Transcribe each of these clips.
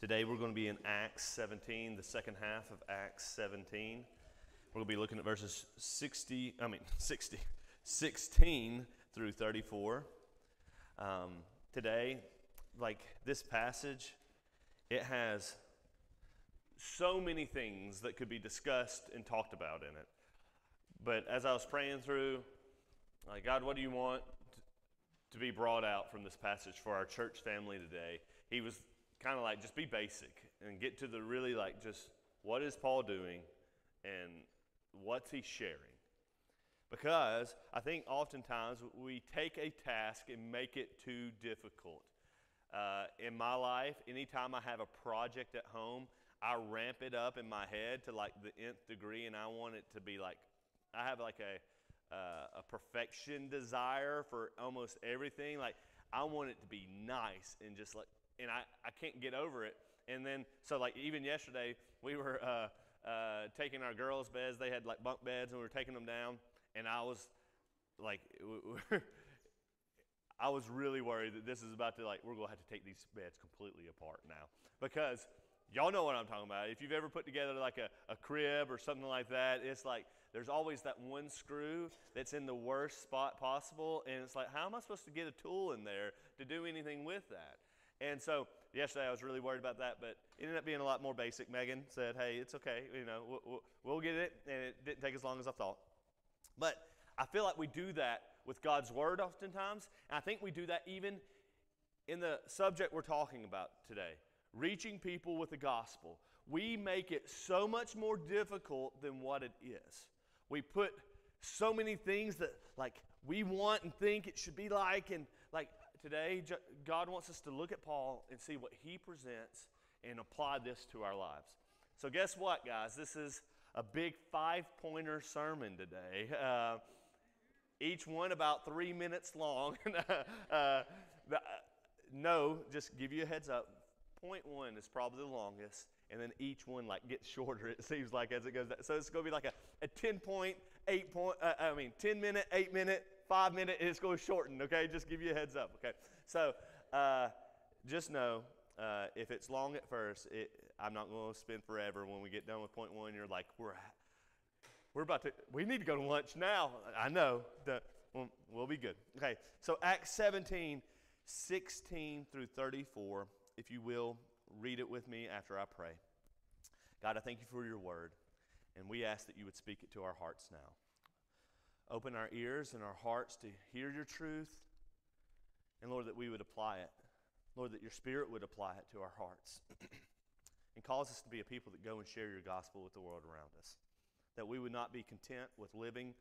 Today we're going to be in Acts 17, the second half of Acts 17. We're going to be looking at verses 60, I mean 60, 16 through 34. Um, today, like this passage, it has so many things that could be discussed and talked about in it. But as I was praying through, like, God, what do you want to be brought out from this passage for our church family today? He was kind of like, just be basic and get to the really like, just what is Paul doing and what's he sharing? Because I think oftentimes we take a task and make it too difficult. Uh, in my life, anytime I have a project at home, I ramp it up in my head to like the nth degree, and I want it to be like, I have like a, uh, a perfection desire for almost everything. Like, I want it to be nice and just like, and I, I can't get over it. And then, so like even yesterday, we were uh, uh, taking our girls' beds. They had like bunk beds, and we were taking them down. And I was like, I was really worried that this is about to like we're going to have to take these beds completely apart now because y'all know what I'm talking about. If you've ever put together like a, a crib or something like that, it's like there's always that one screw that's in the worst spot possible, and it's like how am I supposed to get a tool in there to do anything with that? And so yesterday I was really worried about that, but it ended up being a lot more basic. Megan said, "Hey, it's okay. You know, we'll, we'll get it," and it didn't take as long as I thought. But I feel like we do that with God's word oftentimes, and I think we do that even in the subject we're talking about today, reaching people with the gospel. We make it so much more difficult than what it is. We put so many things that like we want and think it should be like and today, God wants us to look at Paul and see what he presents and apply this to our lives. So, guess what, guys? This is a big five pointer sermon today. Uh, each one about three minutes long. uh, uh, no, just give you a heads up. Point one is probably the longest, and then each one like gets shorter. It seems like as it goes. So it's going to be like a, a ten point, eight point. Uh, I mean, ten minute, eight minute, five minute, it's going to shorten, okay? Just give you a heads up, okay? So uh, just know uh, if it's long at first, it, I'm not going to spend forever. When we get done with point one, you're like, we're, we're about to, we need to go to lunch now. I know. Well, we'll be good. Okay, so Acts 17, 16 through 34, if you will, read it with me after I pray. God, I thank you for your word, and we ask that you would speak it to our hearts now. Open our ears and our hearts to hear your truth. And Lord, that we would apply it. Lord, that your spirit would apply it to our hearts. and cause us to be a people that go and share your gospel with the world around us. That we would not be content with living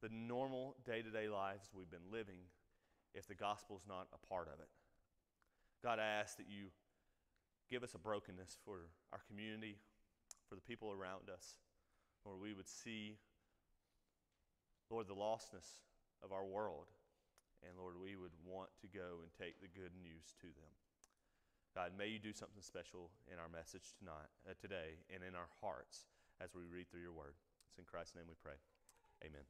the normal day to day lives we've been living if the gospel is not a part of it. God, I ask that you give us a brokenness for our community, for the people around us, where we would see Lord, the lostness of our world. And Lord, we would want to go and take the good news to them. God, may you do something special in our message tonight, uh, today and in our hearts as we read through your word. It's in Christ's name we pray. Amen.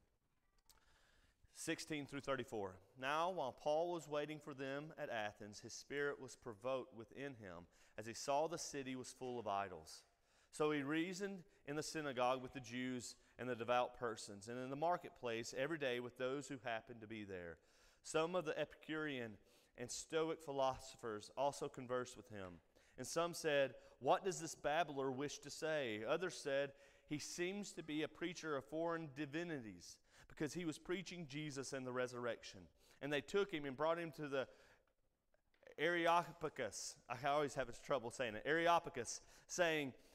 16 through 34. Now, while Paul was waiting for them at Athens, his spirit was provoked within him as he saw the city was full of idols. So he reasoned in the synagogue with the Jews and the devout persons, and in the marketplace every day with those who happened to be there. Some of the Epicurean and Stoic philosophers also conversed with him. And some said, What does this babbler wish to say? Others said, He seems to be a preacher of foreign divinities, because he was preaching Jesus and the resurrection. And they took him and brought him to the Areopagus. I always have trouble saying it. Areopagus, saying,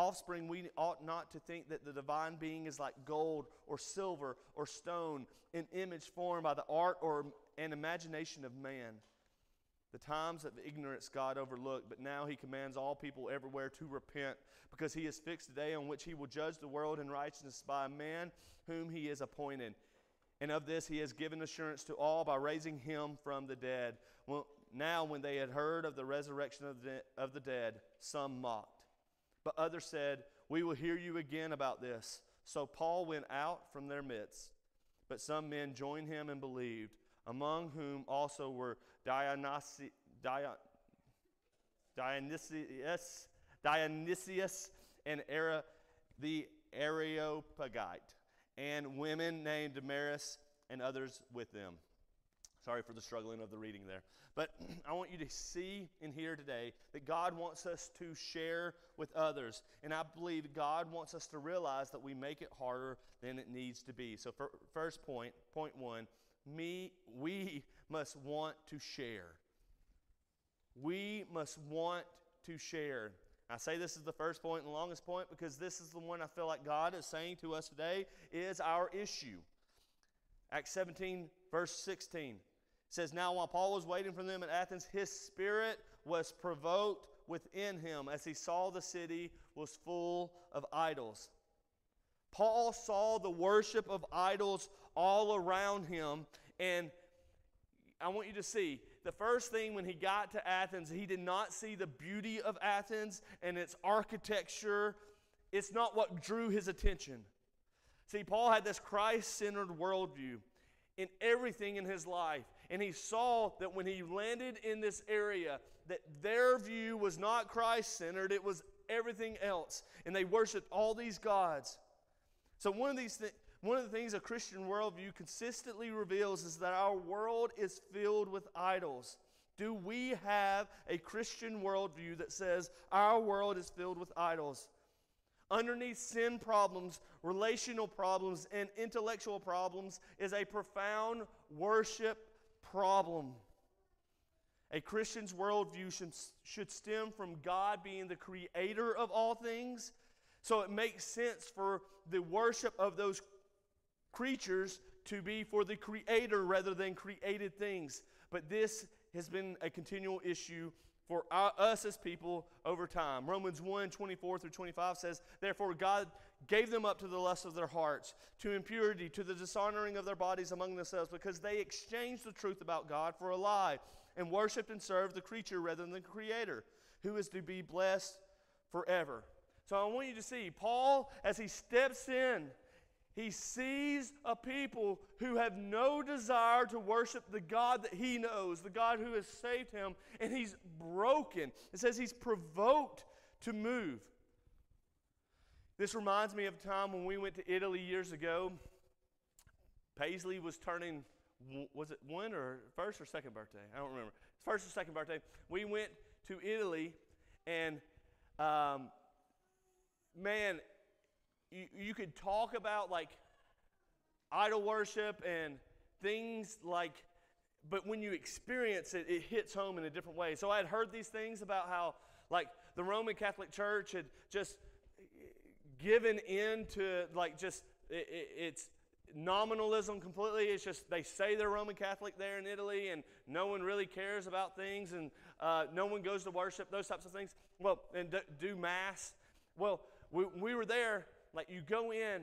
offspring, we ought not to think that the divine being is like gold or silver or stone, an image formed by the art or an imagination of man. The times of ignorance God overlooked, but now he commands all people everywhere to repent, because he has fixed a day on which he will judge the world in righteousness by a man whom he has appointed. And of this he has given assurance to all by raising him from the dead. Well, now, when they had heard of the resurrection of the, of the dead, some mocked. But others said, We will hear you again about this. So Paul went out from their midst. But some men joined him and believed, among whom also were Dionysius, Dionysius, Dionysius and Era, the Areopagite, and women named Damaris and others with them. Sorry for the struggling of the reading there. But I want you to see and hear today that God wants us to share with others. And I believe God wants us to realize that we make it harder than it needs to be. So, first point, point one, me, we must want to share. We must want to share. I say this is the first point and the longest point because this is the one I feel like God is saying to us today is our issue. Acts 17, verse 16 says, Now while Paul was waiting for them at Athens, his spirit was provoked within him as he saw the city was full of idols. Paul saw the worship of idols all around him, and I want you to see the first thing when he got to Athens, he did not see the beauty of Athens and its architecture. It's not what drew his attention. See, Paul had this Christ centered worldview in everything in his life. And he saw that when he landed in this area, that their view was not Christ centered, it was everything else. And they worshiped all these gods. So, one of these. One of the things a Christian worldview consistently reveals is that our world is filled with idols. Do we have a Christian worldview that says our world is filled with idols? Underneath sin problems, relational problems, and intellectual problems is a profound worship problem. A Christian's worldview should, should stem from God being the creator of all things. So it makes sense for the worship of those creatures to be for the creator rather than created things. But this has been a continual issue for uh, us as people over time. Romans 1 24 through 25 says, Therefore, God gave them up to the lust of their hearts, to impurity, to the dishonoring of their bodies among themselves, because they exchanged the truth about God for a lie, and worshiped and served the creature rather than the Creator, who is to be blessed forever. So I want you to see Paul, as he steps in he sees a people who have no desire to worship the God that he knows, the God who has saved him, and he's broken. It says he's provoked to move. This reminds me of a time when we went to Italy years ago. Paisley was turning, was it one or first or second birthday? I don't remember. First or second birthday. We went to Italy, and um, man, you, you could talk about like idol worship and things like, but when you experience it, it hits home in a different way. So I had heard these things about how, like, the Roman Catholic Church had just given in to, like, just it, it, it's nominalism completely. It's just they say they're Roman Catholic there in Italy, and no one really cares about things, and uh, no one goes to worship, those types of things. Well, and do Mass. Well, we, we were there like you go in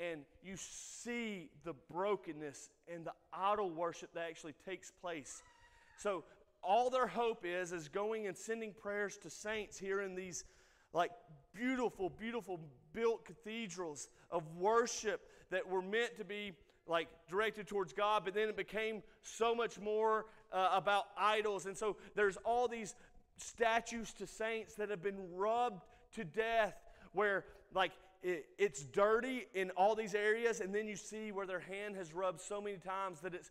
and you see the brokenness and the idol worship that actually takes place. So all their hope is is going and sending prayers to saints here in these like beautiful, beautiful built cathedrals of worship that were meant to be like directed towards God, but then it became so much more uh, about idols. And so there's all these statues to saints that have been rubbed to death where like it, it's dirty in all these areas and then you see where their hand has rubbed so many times that it's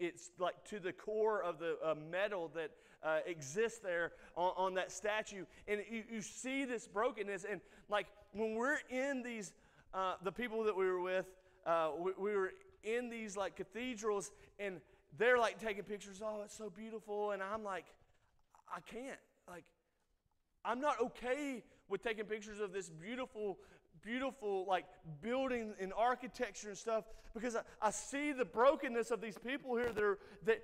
it's like to the core of the uh, metal that uh, exists there on, on, that statue. And you, you see this brokenness. And like when we're in these uh, the people that we were with uh, we, we were in these like cathedrals and they're like taking pictures oh it's so beautiful. And i'm like i can't. Like i'm not okay with taking pictures of this beautiful beautiful like building and architecture and stuff because I, I see the brokenness of these people here that are that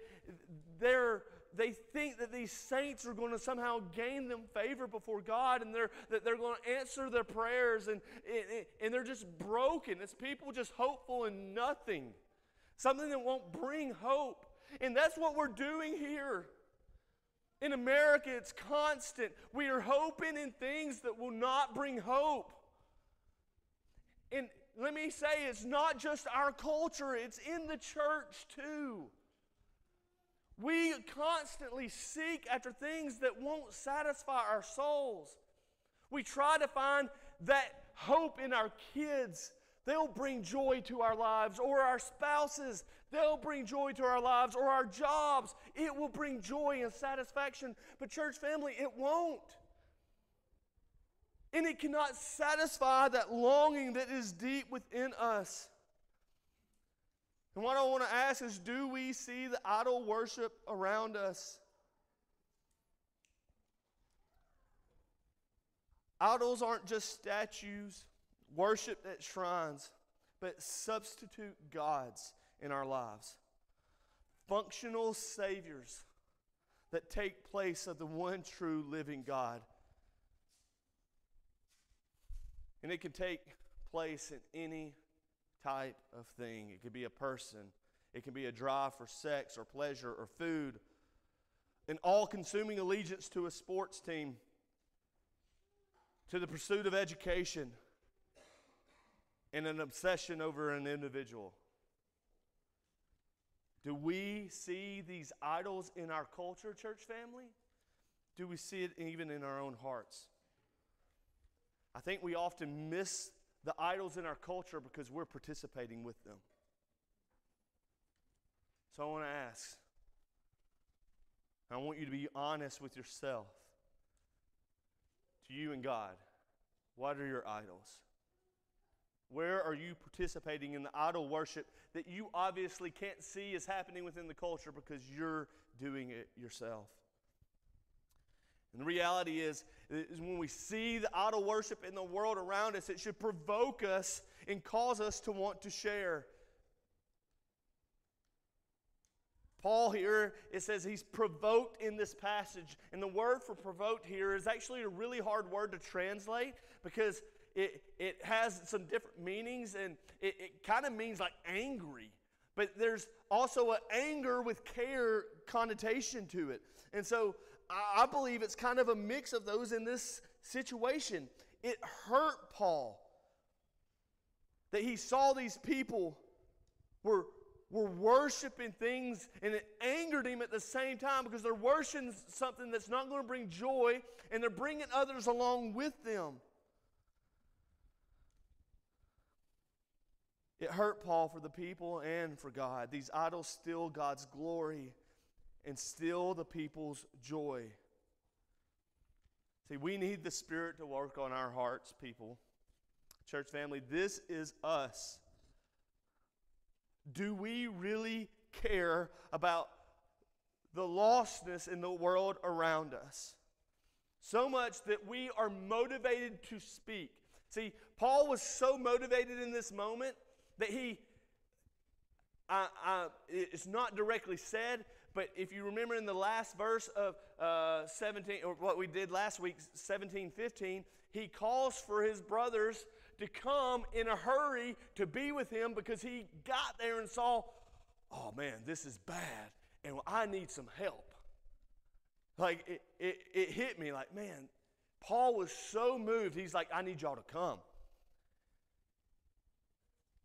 they're they think that these saints are going to somehow gain them favor before God and they're, that they're going to answer their prayers and, and, and they're just broken. It's people just hopeful in nothing, something that won't bring hope. And that's what we're doing here. In America, it's constant. We are hoping in things that will not bring hope. And let me say, it's not just our culture, it's in the church too. We constantly seek after things that won't satisfy our souls. We try to find that hope in our kids. They'll bring joy to our lives, or our spouses. They'll bring joy to our lives, or our jobs. It will bring joy and satisfaction. But, church family, it won't. And it cannot satisfy that longing that is deep within us. And what I want to ask is do we see the idol worship around us? Idols aren't just statues worshiped at shrines, but substitute gods in our lives. Functional saviors that take place of the one true living God. And it can take place in any type of thing. It could be a person, it can be a drive for sex or pleasure or food, an all consuming allegiance to a sports team, to the pursuit of education, and an obsession over an individual. Do we see these idols in our culture, church family? Do we see it even in our own hearts? I think we often miss the idols in our culture because we're participating with them. So I want to ask I want you to be honest with yourself, to you and God. What are your idols? Where are you participating in the idol worship that you obviously can't see is happening within the culture because you're doing it yourself? And the reality is, is when we see the idol worship in the world around us, it should provoke us and cause us to want to share. Paul here, it says he's provoked in this passage. And the word for provoked here is actually a really hard word to translate because it, it has some different meanings and it, it kind of means like angry. But there's also an anger with care connotation to it. And so I believe it's kind of a mix of those in this situation. It hurt Paul that he saw these people were, were worshiping things and it angered him at the same time because they're worshiping something that's not going to bring joy and they're bringing others along with them. It hurt Paul for the people and for God. These idols steal God's glory and steal the people's joy. See, we need the Spirit to work on our hearts, people. Church family, this is us. Do we really care about the lostness in the world around us? So much that we are motivated to speak. See, Paul was so motivated in this moment that he, I, I, it's not directly said, but if you remember in the last verse of uh, 17, or what we did last week, 17, 15, he calls for his brothers to come in a hurry to be with him because he got there and saw, oh man, this is bad, and I need some help. Like it, it, it hit me like, man, Paul was so moved. He's like, I need y'all to come.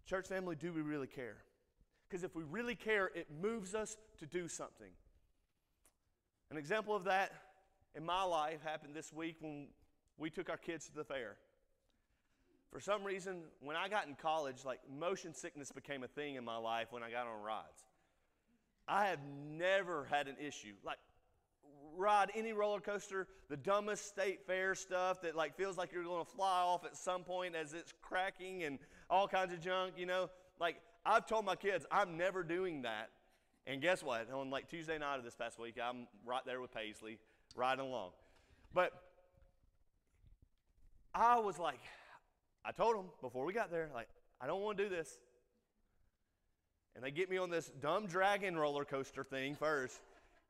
church family, do we really care? Because if we really care, it moves us to do something. An example of that in my life happened this week when we took our kids to the fair. For some reason, when I got in college, like motion sickness became a thing in my life when I got on rides. I have never had an issue. Like, ride any roller coaster, the dumbest state fair stuff that like feels like you're going to fly off at some point as it's cracking and all kinds of junk, you know? Like I've told my kids I'm never doing that. And guess what? On like Tuesday night of this past week, I'm right there with Paisley riding along. But I was like, I told them before we got there, like, I don't want to do this. And they get me on this dumb dragon roller coaster thing first.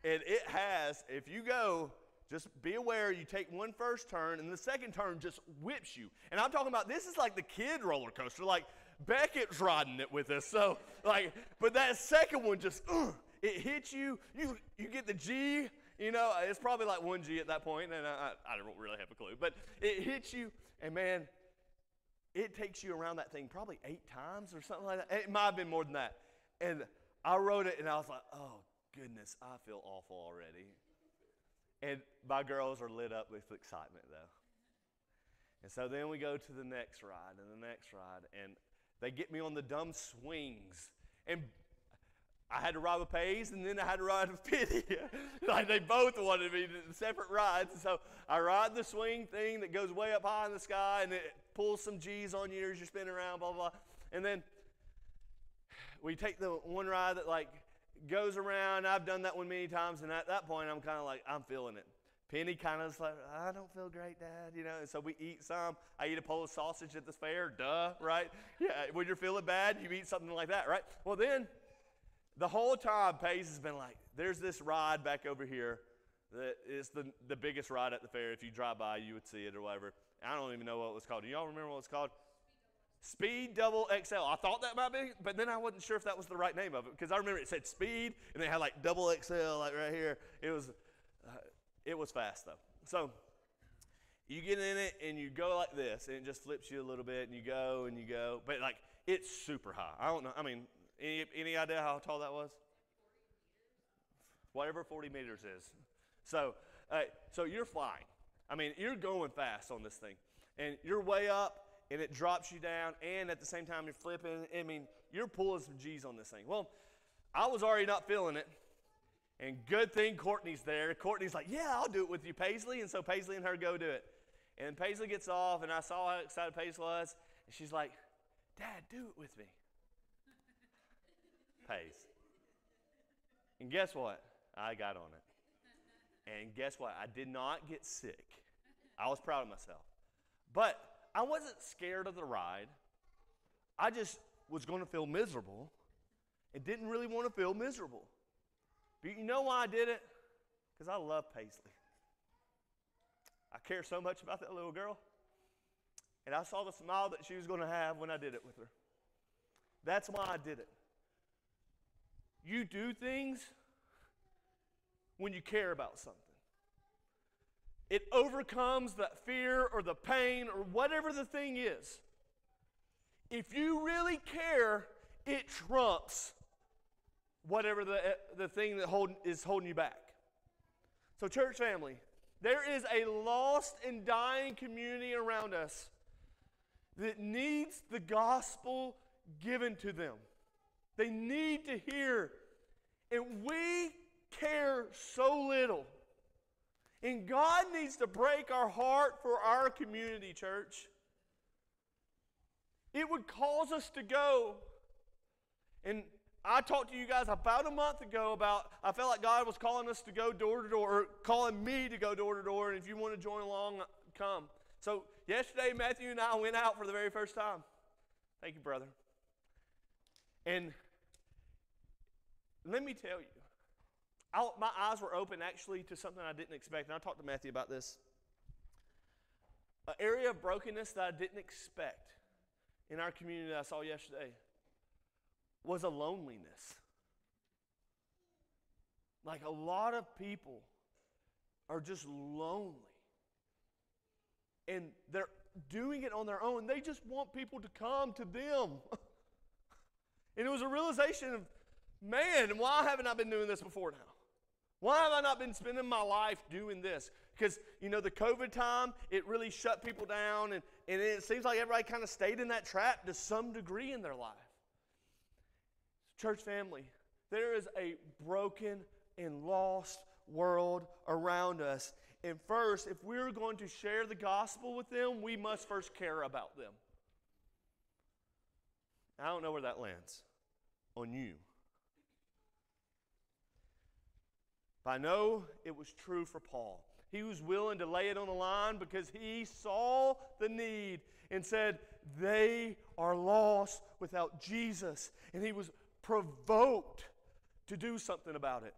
And it has, if you go, just be aware you take one first turn and the second turn just whips you. And I'm talking about this is like the kid roller coaster. Like Beckett's riding it with us. So, like, but that second one just, uh, it hits you. You you get the G. You know, it's probably like one G at that point, and I, I don't really have a clue. But it hits you, and man, it takes you around that thing probably eight times or something like that. It might have been more than that. And I rode it, and I was like, oh goodness, I feel awful already. And my girls are lit up with excitement, though. And so then we go to the next ride and the next ride, and they get me on the dumb swings. And I had to ride with Pace, and then I had to ride with Pity. like they both wanted me to separate rides. And so I ride the swing thing that goes way up high in the sky, and it pulls some G's on you as you're spinning around, blah, blah, blah. And then we take the one ride that like goes around. I've done that one many times, and at that point, I'm kind of like, I'm feeling it. Penny kind of like, I don't feel great, Dad, you know. And so we eat some. I eat a Polish sausage at the fair, duh, right? Yeah, when you're feeling bad, you eat something like that, right? Well, then the whole time, Pace has been like, there's this ride back over here that is the, the biggest ride at the fair. If you drive by, you would see it or whatever. I don't even know what it was called. Do y'all remember what it was called? Speed Double XL. I thought that might be, but then I wasn't sure if that was the right name of it because I remember it said Speed and they had like Double XL like right here. It was, it was fast though. So you get in it and you go like this and it just flips you a little bit and you go and you go, but like it's super high. I don't know. I mean, any, any idea how tall that was? Whatever 40 meters is. So, uh, so you're flying. I mean, you're going fast on this thing, and you're way up and it drops you down, and at the same time you're flipping. I mean, you're pulling some G's on this thing. Well, I was already not feeling it. And good thing Courtney's there. Courtney's like, Yeah, I'll do it with you, Paisley. And so Paisley and her go do it. And Paisley gets off, and I saw how excited Paisley was. And she's like, Dad, do it with me. Pace. And guess what? I got on it. And guess what? I did not get sick. I was proud of myself. But I wasn't scared of the ride. I just was going to feel miserable and didn't really want to feel miserable. You know why I did it? Because I love Paisley. I care so much about that little girl. And I saw the smile that she was going to have when I did it with her. That's why I did it. You do things when you care about something. It overcomes that fear or the pain or whatever the thing is. If you really care, it trumps whatever the, the thing that hold, is holding you back. So, church family, there is a lost and dying community around us that needs the gospel given to them. They need to hear. And we care so little and God needs to break our heart for our community, church. It would cause us to go. And I talked to you guys about a month ago about I felt like God was calling us to go door to door, or calling me to go door to door. And if you want to join along, come. So yesterday, Matthew and I went out for the very first time. Thank you, brother. And let me tell you, I, my eyes were open actually to something I didn't expect. And I talked to Matthew about this. An area of brokenness that I didn't expect in our community that I saw yesterday was a loneliness. Like a lot of people are just lonely. And they're doing it on their own. They just want people to come to them. And it was a realization of, man, why haven't I been doing this before now? Why have I not been spending my life doing this? Because, you know, the COVID time, it really shut people down, and, and it seems like everybody kind of stayed in that trap to some degree in their life. Church family, there is a broken and lost world around us. And first, if we're going to share the gospel with them, we must first care about them. I don't know where that lands on you. But I know it was true for Paul. He was willing to lay it on the line because he saw the need and said, They are lost without Jesus. And he was provoked to do something about it.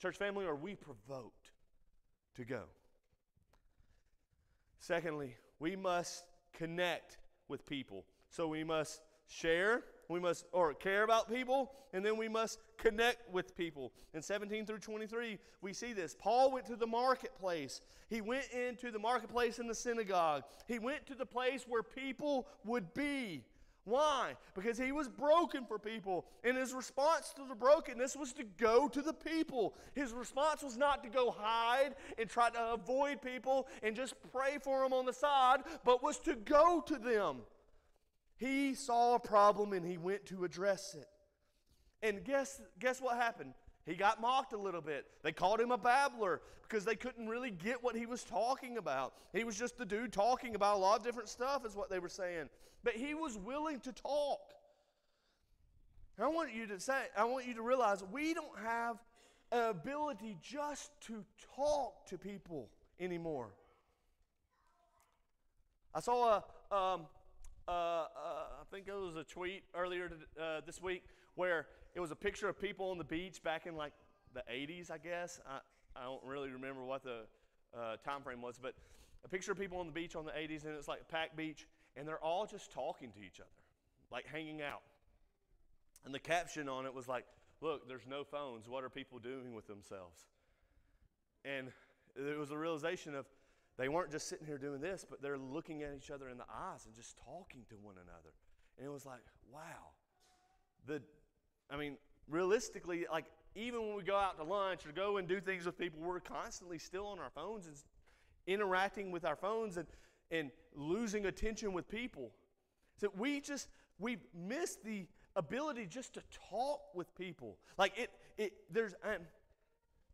Church family, are we provoked to go? Secondly, we must connect with people. So we must share, we must or care about people, and then we must connect with people. In 17 through 23, we see this. Paul went to the marketplace. He went into the marketplace in the synagogue. He went to the place where people would be. Why? Because he was broken for people. And his response to the brokenness was to go to the people. His response was not to go hide and try to avoid people and just pray for them on the side, but was to go to them. He saw a problem and he went to address it. And guess, guess what happened? He got mocked a little bit. They called him a babbler because they couldn't really get what he was talking about. He was just the dude talking about a lot of different stuff, is what they were saying. But he was willing to talk. I want you to say, I want you to realize we don't have an ability just to talk to people anymore. I saw a, um, uh, uh, I think it was a tweet earlier to, uh, this week where it was a picture of people on the beach back in like the 80s, I guess. I, I don't really remember what the uh, time frame was, but a picture of people on the beach on the 80s, and it's like a packed beach, and they're all just talking to each other, like hanging out. And the caption on it was like, Look, there's no phones. What are people doing with themselves? And it was a realization of they weren't just sitting here doing this, but they're looking at each other in the eyes and just talking to one another. And it was like, wow. The I mean, realistically, like even when we go out to lunch or go and do things with people, we're constantly still on our phones and interacting with our phones and, and losing attention with people. So we just, we miss the ability just to talk with people. Like it, it there's, I'm,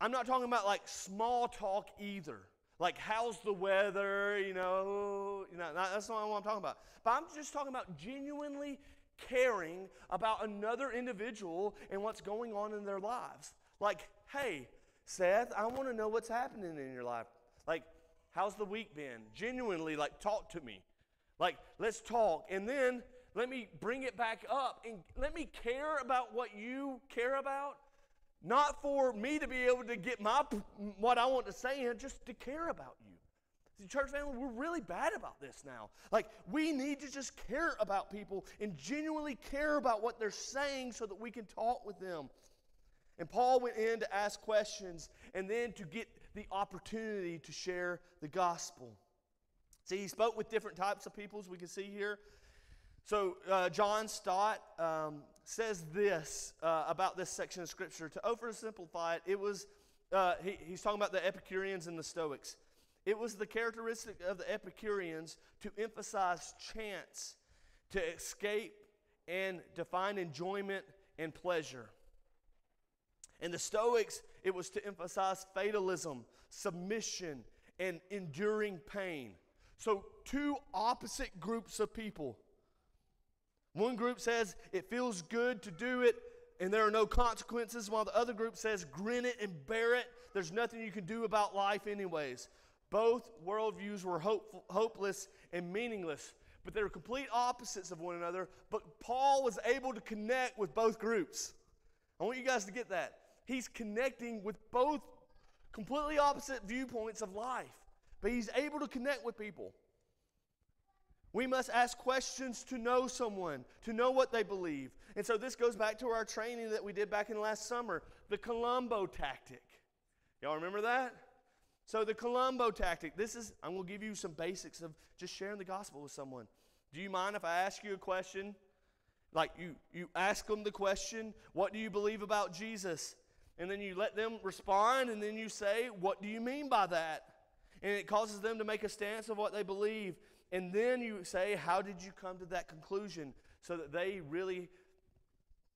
I'm not talking about like small talk either. Like, how's the weather? You know, you know that's not what I'm talking about. But I'm just talking about genuinely caring about another individual and what's going on in their lives. Like, hey, Seth, I want to know what's happening in your life. Like, how's the week been? Genuinely, like, talk to me. Like, let's talk. And then let me bring it back up and let me care about what you care about. Not for me to be able to get my what I want to say in, just to care about you. See, church family, we're really bad about this now. Like, we need to just care about people and genuinely care about what they're saying so that we can talk with them. And Paul went in to ask questions and then to get the opportunity to share the gospel. See, he spoke with different types of people, as we can see here. So, uh, John Stott um, says this uh, about this section of Scripture. To oversimplify it, it was, uh, he, he's talking about the Epicureans and the Stoics. It was the characteristic of the Epicureans to emphasize chance, to escape, and to find enjoyment and pleasure. And the Stoics, it was to emphasize fatalism, submission, and enduring pain. So, two opposite groups of people. One group says it feels good to do it and there are no consequences, while the other group says grin it and bear it. There's nothing you can do about life, anyways. Both worldviews were hopeless and meaningless, but they were complete opposites of one another. But Paul was able to connect with both groups. I want you guys to get that. He's connecting with both completely opposite viewpoints of life, but he's able to connect with people. We must ask questions to know someone, to know what they believe. And so this goes back to our training that we did back in last summer the Columbo tactic. Y'all remember that? So, the Columbo tactic this is, I'm going to give you some basics of just sharing the gospel with someone. Do you mind if I ask you a question Like you, you ask them the question, What do you believe about Jesus? And then you let them respond, and then you say, What do you mean by that? And it causes them to make a stance of what they believe. And then you say, How did you come to that conclusion? So that they really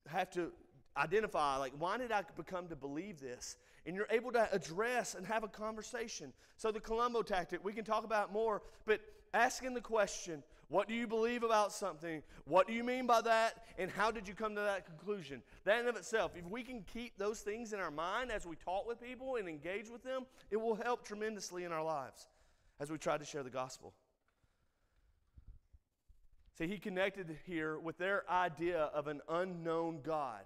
have to identify, like, why did I become to believe this? And you're able to address and have a conversation. So, the Columbo tactic, we can talk about more, but asking the question, what do you believe about something? What do you mean by that? And how did you come to that conclusion? That in of itself, if we can keep those things in our mind as we talk with people and engage with them, it will help tremendously in our lives as we try to share the gospel. See, he connected here with their idea of an unknown God.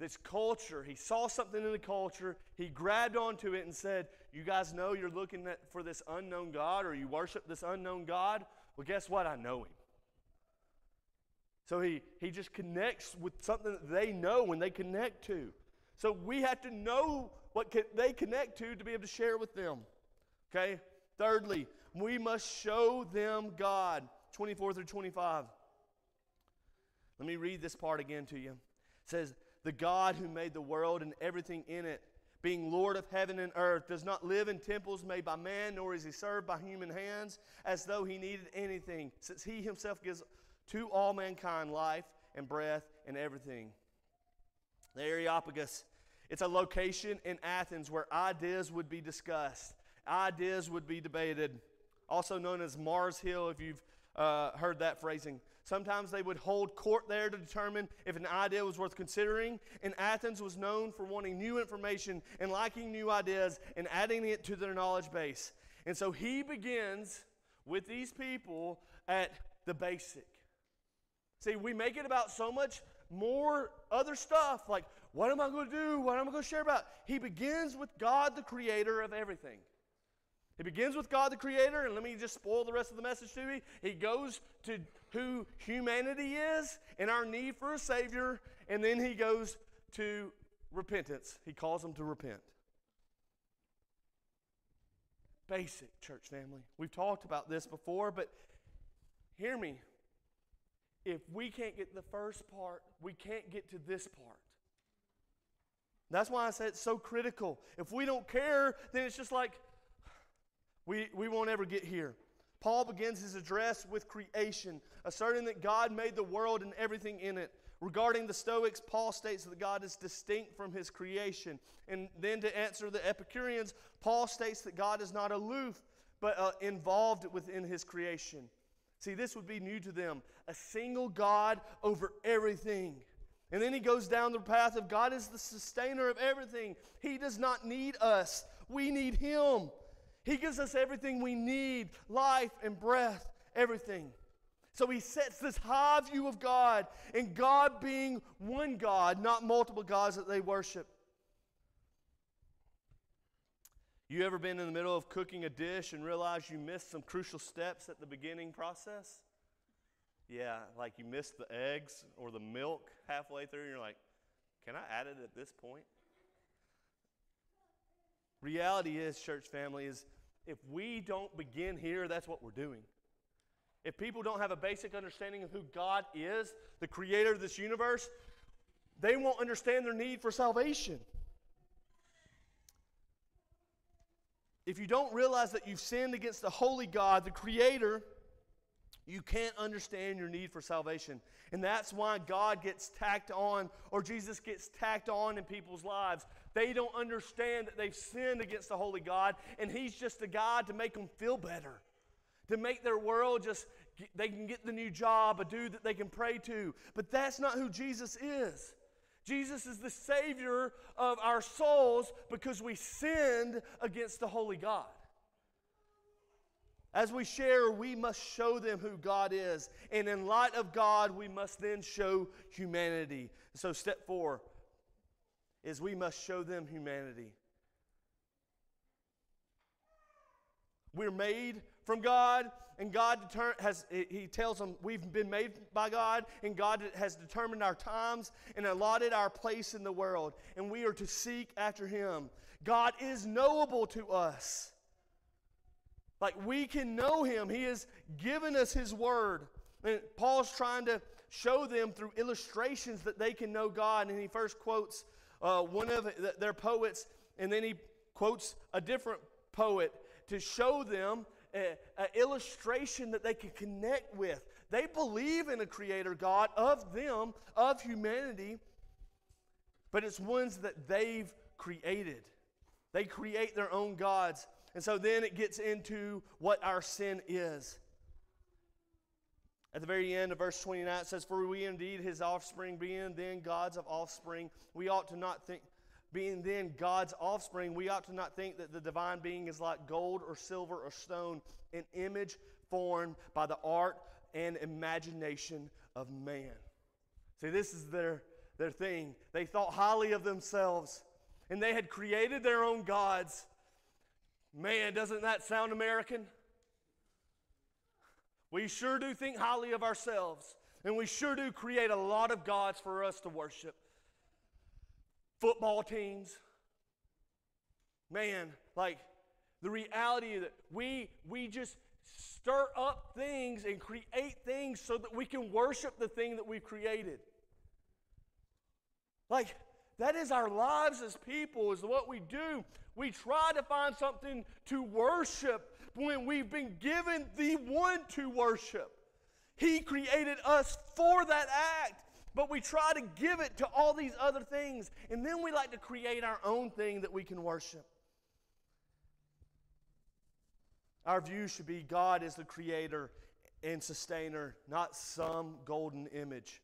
This culture, he saw something in the culture, he grabbed onto it and said, You guys know you're looking at, for this unknown God or you worship this unknown God? Well, guess what? I know him. So he, he just connects with something that they know when they connect to. So we have to know what they connect to to be able to share with them. Okay? Thirdly, we must show them God. 24 through 25. Let me read this part again to you. It says, The God who made the world and everything in it, being Lord of heaven and earth, does not live in temples made by man, nor is he served by human hands as though he needed anything, since he himself gives to all mankind life and breath and everything. The Areopagus, it's a location in Athens where ideas would be discussed, ideas would be debated, also known as Mars Hill, if you've uh, heard that phrasing. Sometimes they would hold court there to determine if an idea was worth considering. And Athens was known for wanting new information and liking new ideas and adding it to their knowledge base. And so he begins with these people at the basic. See, we make it about so much more other stuff like what am I going to do? What am I going to share about? He begins with God, the creator of everything. He begins with God the Creator, and let me just spoil the rest of the message to you. He goes to who humanity is and our need for a Savior, and then he goes to repentance. He calls them to repent. Basic church family. We've talked about this before, but hear me. If we can't get the first part, we can't get to this part. That's why I say it's so critical. If we don't care, then it's just like, we, we won't ever get here. Paul begins his address with creation, asserting that God made the world and everything in it. Regarding the Stoics, Paul states that God is distinct from his creation. And then to answer the Epicureans, Paul states that God is not aloof, but uh, involved within his creation. See, this would be new to them a single God over everything. And then he goes down the path of God is the sustainer of everything. He does not need us, we need him. He gives us everything we need life and breath, everything. So he sets this high view of God, and God being one God, not multiple gods that they worship. You ever been in the middle of cooking a dish and realize you missed some crucial steps at the beginning process? Yeah, like you missed the eggs or the milk halfway through, and you're like, can I add it at this point? Reality is, church family, is if we don't begin here, that's what we're doing. If people don't have a basic understanding of who God is, the creator of this universe, they won't understand their need for salvation. If you don't realize that you've sinned against the holy God, the creator, you can't understand your need for salvation. And that's why God gets tacked on, or Jesus gets tacked on in people's lives. They don't understand that they've sinned against the holy God, and He's just a God to make them feel better, to make their world just, they can get the new job, a dude that they can pray to. But that's not who Jesus is. Jesus is the Savior of our souls because we sinned against the holy God. As we share, we must show them who God is. And in light of God, we must then show humanity. So, step four is we must show them humanity. We're made from God, and God deter- has, He tells them we've been made by God, and God has determined our times and allotted our place in the world, and we are to seek after Him. God is knowable to us. Like we can know Him, He has given us His word. And Paul's trying to show them through illustrations that they can know God. And he first quotes uh, one of their poets, and then he quotes a different poet to show them an illustration that they can connect with. They believe in a creator God of them, of humanity, but it's ones that they've created. They create their own gods. And so then it gets into what our sin is. At the very end of verse 29, it says, For we indeed his offspring, being then gods of offspring, we ought to not think, being then God's offspring, we ought to not think that the divine being is like gold or silver or stone, an image formed by the art and imagination of man. See, this is their, their thing. They thought highly of themselves, and they had created their own gods. Man, doesn't that sound American? We sure do think highly of ourselves, and we sure do create a lot of gods for us to worship. Football teams. Man, like the reality that we we just stir up things and create things so that we can worship the thing that we've created. Like that is our lives as people, is what we do. We try to find something to worship when we've been given the one to worship. He created us for that act, but we try to give it to all these other things, and then we like to create our own thing that we can worship. Our view should be God is the creator and sustainer, not some golden image.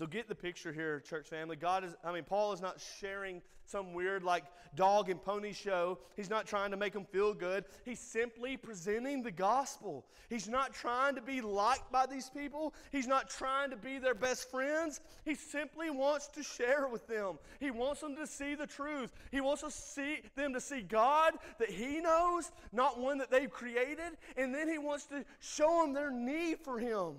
So get the picture here, church family. God is, I mean, Paul is not sharing some weird like dog and pony show. He's not trying to make them feel good. He's simply presenting the gospel. He's not trying to be liked by these people. He's not trying to be their best friends. He simply wants to share with them. He wants them to see the truth. He wants to see them to see God that he knows, not one that they've created, and then he wants to show them their need for him.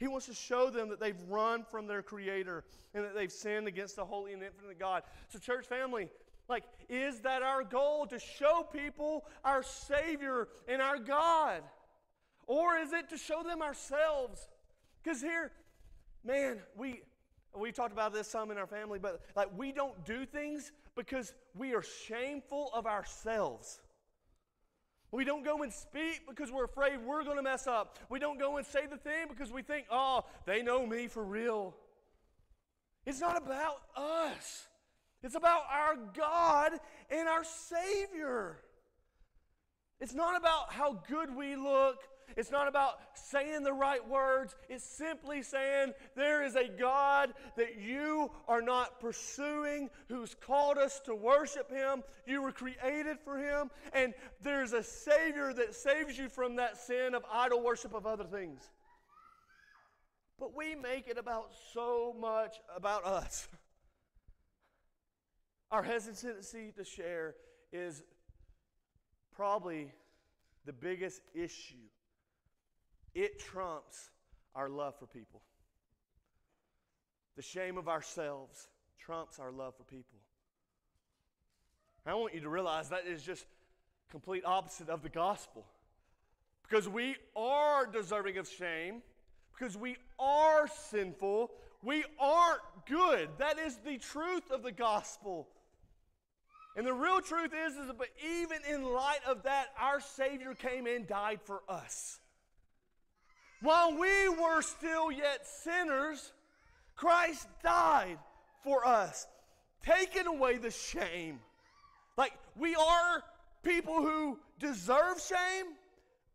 He wants to show them that they've run from their Creator and that they've sinned against the holy and infinite God. So, church family, like, is that our goal to show people our Savior and our God? Or is it to show them ourselves? Because here, man, we we talked about this some in our family, but like we don't do things because we are shameful of ourselves. We don't go and speak because we're afraid we're going to mess up. We don't go and say the thing because we think, oh, they know me for real. It's not about us, it's about our God and our Savior. It's not about how good we look. It's not about saying the right words. It's simply saying there is a God that you are not pursuing who's called us to worship Him. You were created for Him. And there's a Savior that saves you from that sin of idol worship of other things. But we make it about so much about us. Our hesitancy to share is probably the biggest issue it trumps our love for people. The shame of ourselves trumps our love for people. I want you to realize that is just complete opposite of the gospel. Because we are deserving of shame, because we are sinful, we aren't good. That is the truth of the gospel. And the real truth is, is but even in light of that, our Savior came and died for us. While we were still yet sinners, Christ died for us, taking away the shame. Like, we are people who deserve shame,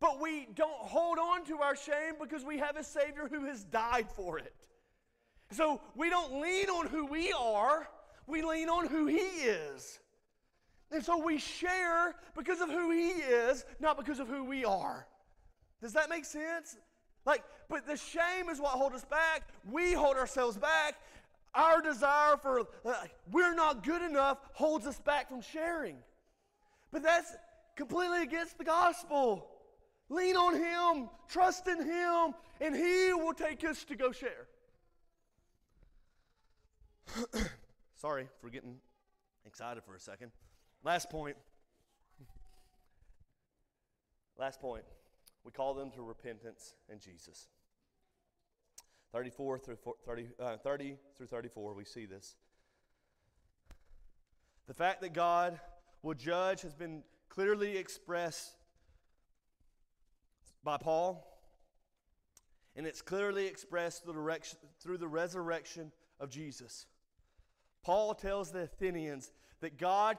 but we don't hold on to our shame because we have a Savior who has died for it. So we don't lean on who we are, we lean on who He is. And so we share because of who He is, not because of who we are. Does that make sense? Like, but the shame is what holds us back. We hold ourselves back. Our desire for, uh, we're not good enough, holds us back from sharing. But that's completely against the gospel. Lean on Him, trust in Him, and He will take us to go share. Sorry for getting excited for a second. Last point. Last point. We call them to repentance and Jesus. 34 through 30, uh, 30 through 34, we see this. The fact that God will judge has been clearly expressed by Paul, and it's clearly expressed through the, resurrection of Jesus. Paul tells the Athenians that God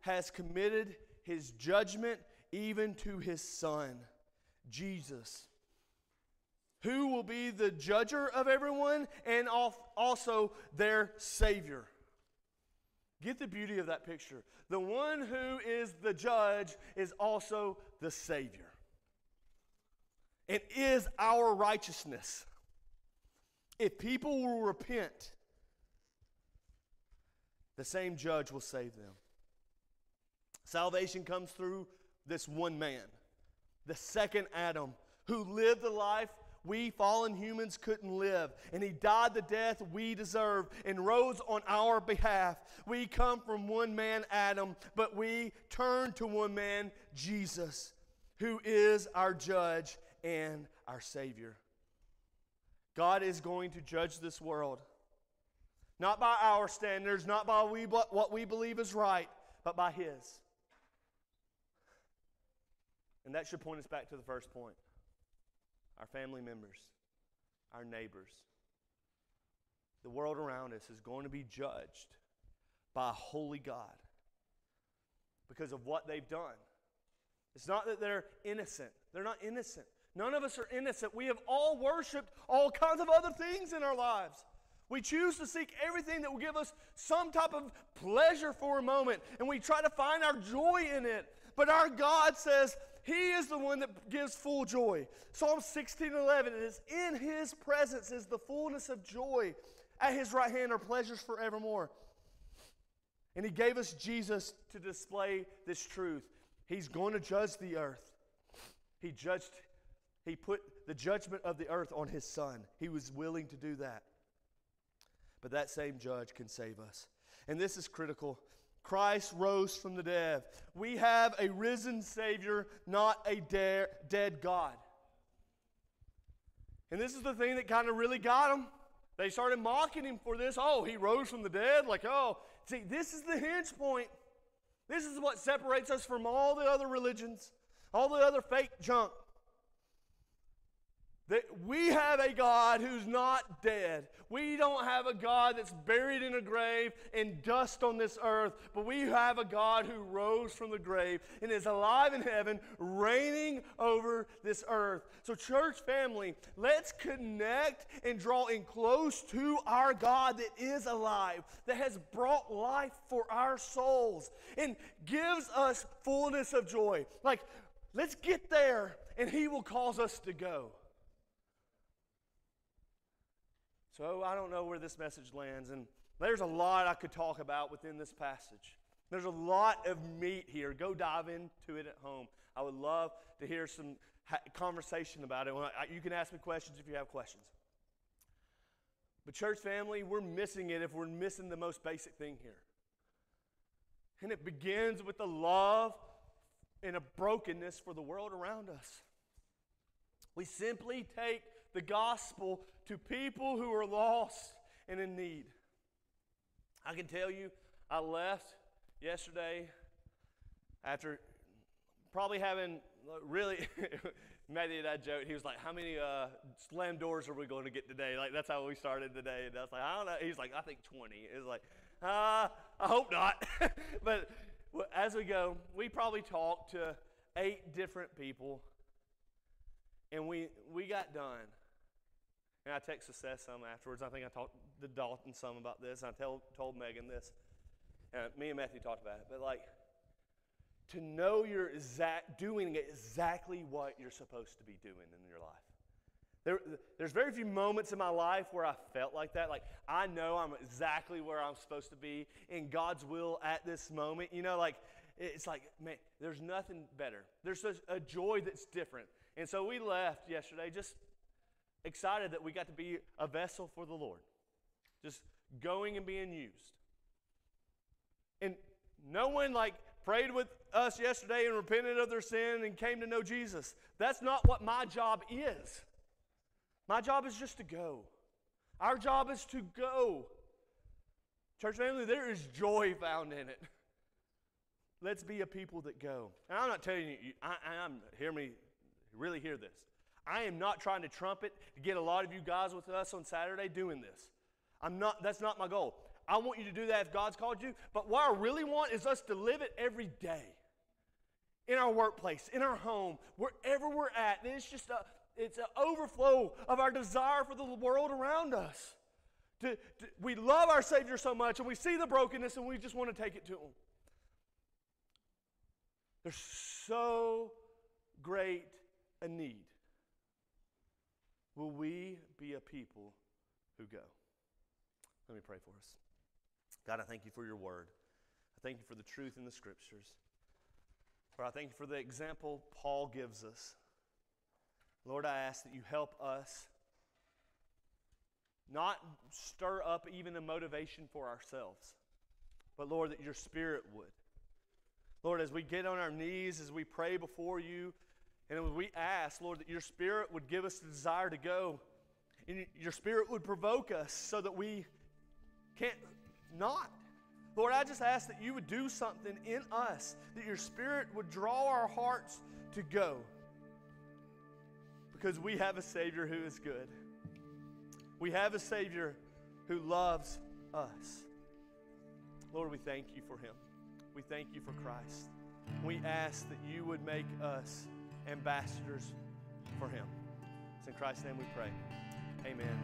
has committed his judgment even to his son, Jesus, who will be the judger of everyone and also their Savior. Get the beauty of that picture. The one who is the judge is also the Savior. It is our righteousness. If people will repent, the same judge will save them. Salvation comes through this one man, the second Adam, who lived the life we fallen humans couldn't live. And he died the death we deserve and rose on our behalf. We come from one man, Adam, but we turn to one man, Jesus, who is our judge and our Savior. God is going to judge this world. Not by our standards, not by we, what we believe is right, but by His. And that should point us back to the first point our family members, our neighbors. The world around us is going to be judged by a holy God because of what they've done. It's not that they're innocent, they're not innocent. None of us are innocent. We have all worshiped all kinds of other things in our lives. We choose to seek everything that will give us some type of pleasure for a moment, and we try to find our joy in it. But our God says, he is the one that gives full joy. Psalm 16 11 is in His presence is the fullness of joy. At His right hand are pleasures forevermore. And He gave us Jesus to display this truth. He's going to judge the earth. He judged, He put the judgment of the earth on His Son. He was willing to do that. But that same judge can save us. And this is critical Christ rose from the dead. We have a risen Savior, not a de- dead God. And this is the thing that kind of really got them. They started mocking him for this. Oh, he rose from the dead. Like, oh, see, this is the hinge point. This is what separates us from all the other religions, all the other fake junk. That we have a God who's not dead. We don't have a God that's buried in a grave and dust on this earth, but we have a God who rose from the grave and is alive in heaven, reigning over this earth. So, church family, let's connect and draw in close to our God that is alive, that has brought life for our souls, and gives us fullness of joy. Like, let's get there, and He will cause us to go. So I don't know where this message lands, and there's a lot I could talk about within this passage. There's a lot of meat here. Go dive into it at home. I would love to hear some conversation about it. You can ask me questions if you have questions. But, church family, we're missing it if we're missing the most basic thing here. And it begins with the love and a brokenness for the world around us. We simply take the gospel to people who are lost and in need. I can tell you, I left yesterday after probably having really. Matthew and I joked. He was like, "How many uh, slam doors are we going to get today?" Like that's how we started today. And I was like, "I don't know." He's like, "I think 20." It's like, uh, I hope not. but as we go, we probably talked to eight different people, and we we got done. And I texted Seth some afterwards. I think I talked to Dalton some about this. I tell, told Megan this. And me and Matthew talked about it. But like, to know you're exact, doing exactly what you're supposed to be doing in your life. There, there's very few moments in my life where I felt like that. Like, I know I'm exactly where I'm supposed to be in God's will at this moment. You know, like, it's like, man, there's nothing better. There's a joy that's different. And so we left yesterday just excited that we got to be a vessel for the Lord, just going and being used. And no one like prayed with us yesterday and repented of their sin and came to know Jesus. That's not what my job is. My job is just to go. Our job is to go. Church family, there is joy found in it. Let's be a people that go. And I'm not telling you, I, am hear me, really hear this. I am not trying to trumpet to get a lot of you guys with us on Saturday doing this. I'm not, that's not my goal. I want you to do that if God's called you. But what I really want is us to live it every day. In our workplace, in our home, wherever we're at. And it's just a, it's an overflow of our desire for the world around us. To, to, we love our Savior so much and we see the brokenness and we just want to take it to Him. There's so great a need. Will we be a people who go? Let me pray for us. God, I thank you for your word. I thank you for the truth in the scriptures. Lord, I thank you for the example Paul gives us. Lord, I ask that you help us not stir up even a motivation for ourselves, but Lord, that your spirit would. Lord, as we get on our knees, as we pray before you, and we ask, Lord, that your spirit would give us the desire to go, and your spirit would provoke us so that we can't not. Lord, I just ask that you would do something in us, that your spirit would draw our hearts to go. Because we have a Savior who is good. We have a Savior who loves us. Lord, we thank you for him. We thank you for Christ. We ask that you would make us ambassadors for him. It's in Christ's name we pray. Amen.